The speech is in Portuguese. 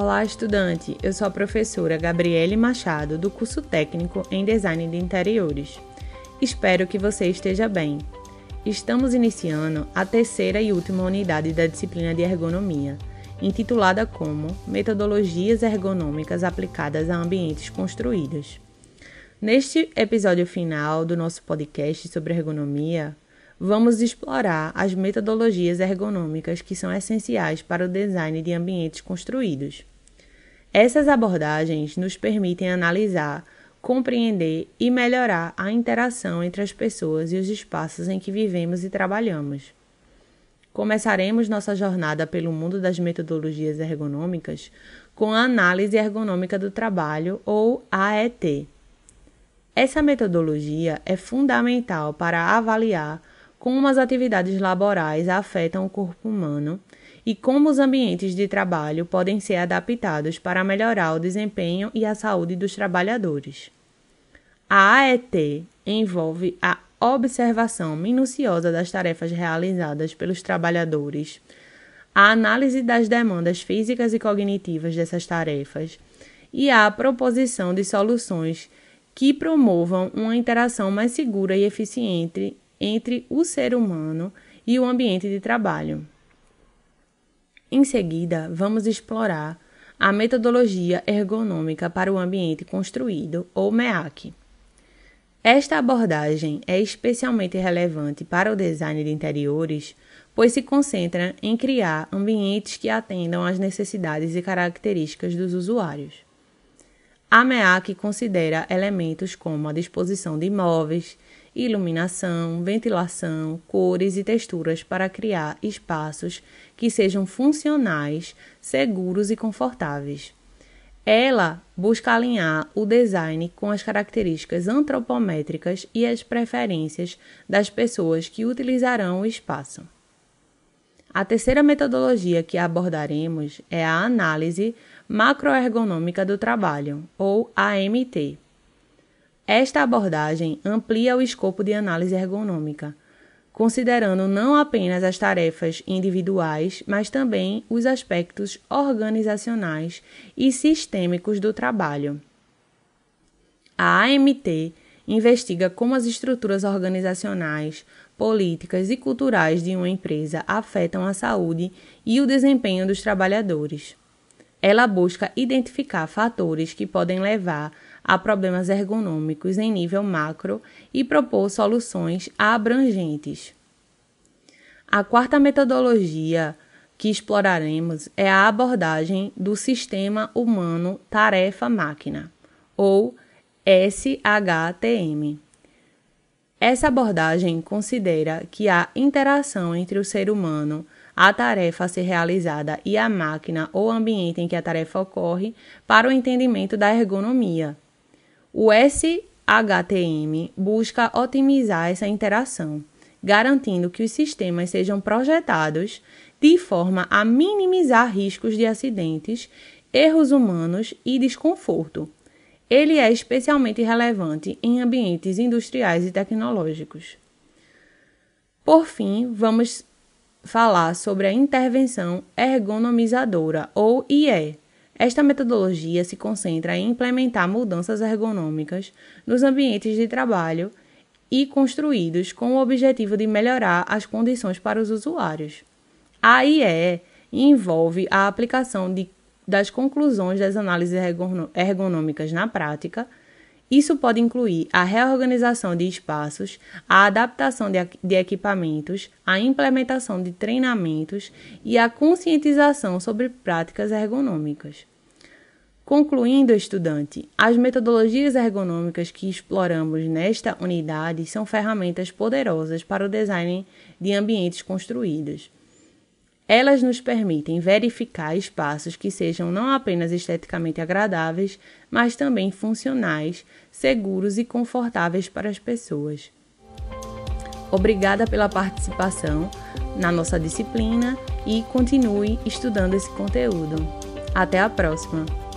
Olá, estudante! Eu sou a professora Gabriele Machado, do curso técnico em Design de Interiores. Espero que você esteja bem. Estamos iniciando a terceira e última unidade da disciplina de ergonomia, intitulada como Metodologias Ergonômicas Aplicadas a Ambientes Construídos. Neste episódio final do nosso podcast sobre ergonomia, vamos explorar as metodologias ergonômicas que são essenciais para o design de ambientes construídos. Essas abordagens nos permitem analisar, compreender e melhorar a interação entre as pessoas e os espaços em que vivemos e trabalhamos. Começaremos nossa jornada pelo mundo das metodologias ergonômicas com a análise ergonômica do trabalho, ou AET. Essa metodologia é fundamental para avaliar como as atividades laborais afetam o corpo humano e como os ambientes de trabalho podem ser adaptados para melhorar o desempenho e a saúde dos trabalhadores. A AET envolve a observação minuciosa das tarefas realizadas pelos trabalhadores, a análise das demandas físicas e cognitivas dessas tarefas e a proposição de soluções que promovam uma interação mais segura e eficiente entre o ser humano e o ambiente de trabalho. Em seguida, vamos explorar a metodologia ergonômica para o ambiente construído, ou MEAC. Esta abordagem é especialmente relevante para o design de interiores, pois se concentra em criar ambientes que atendam às necessidades e características dos usuários. A MEAC considera elementos como a disposição de imóveis, iluminação, ventilação, cores e texturas para criar espaços que sejam funcionais, seguros e confortáveis. Ela busca alinhar o design com as características antropométricas e as preferências das pessoas que utilizarão o espaço. A terceira metodologia que abordaremos é a análise macroergonômica do trabalho, ou AMT. Esta abordagem amplia o escopo de análise ergonômica, considerando não apenas as tarefas individuais, mas também os aspectos organizacionais e sistêmicos do trabalho. A AMT investiga como as estruturas organizacionais, políticas e culturais de uma empresa afetam a saúde e o desempenho dos trabalhadores. Ela busca identificar fatores que podem levar a problemas ergonômicos em nível macro e propor soluções abrangentes. A quarta metodologia que exploraremos é a abordagem do Sistema Humano Tarefa-Máquina, ou SHTM. Essa abordagem considera que a interação entre o ser humano, a tarefa a ser realizada e a máquina ou ambiente em que a tarefa ocorre para o entendimento da ergonomia, o SHTM busca otimizar essa interação, garantindo que os sistemas sejam projetados de forma a minimizar riscos de acidentes, erros humanos e desconforto. Ele é especialmente relevante em ambientes industriais e tecnológicos. Por fim, vamos falar sobre a intervenção ergonomizadora, ou IE, esta metodologia se concentra em implementar mudanças ergonômicas nos ambientes de trabalho e construídos com o objetivo de melhorar as condições para os usuários. A IE envolve a aplicação de, das conclusões das análises ergonômicas na prática. Isso pode incluir a reorganização de espaços, a adaptação de, equipamentos, a implementação de treinamentos e a conscientização sobre práticas ergonômicas. Concluindo, estudante, as metodologias ergonômicas que exploramos nesta unidade são ferramentas poderosas para o design de ambientes construídos. Elas nos permitem verificar espaços que sejam não apenas esteticamente agradáveis, mas também funcionais, seguros e confortáveis para as pessoas. Obrigada pela participação na nossa disciplina e continue estudando esse conteúdo. Até a próxima!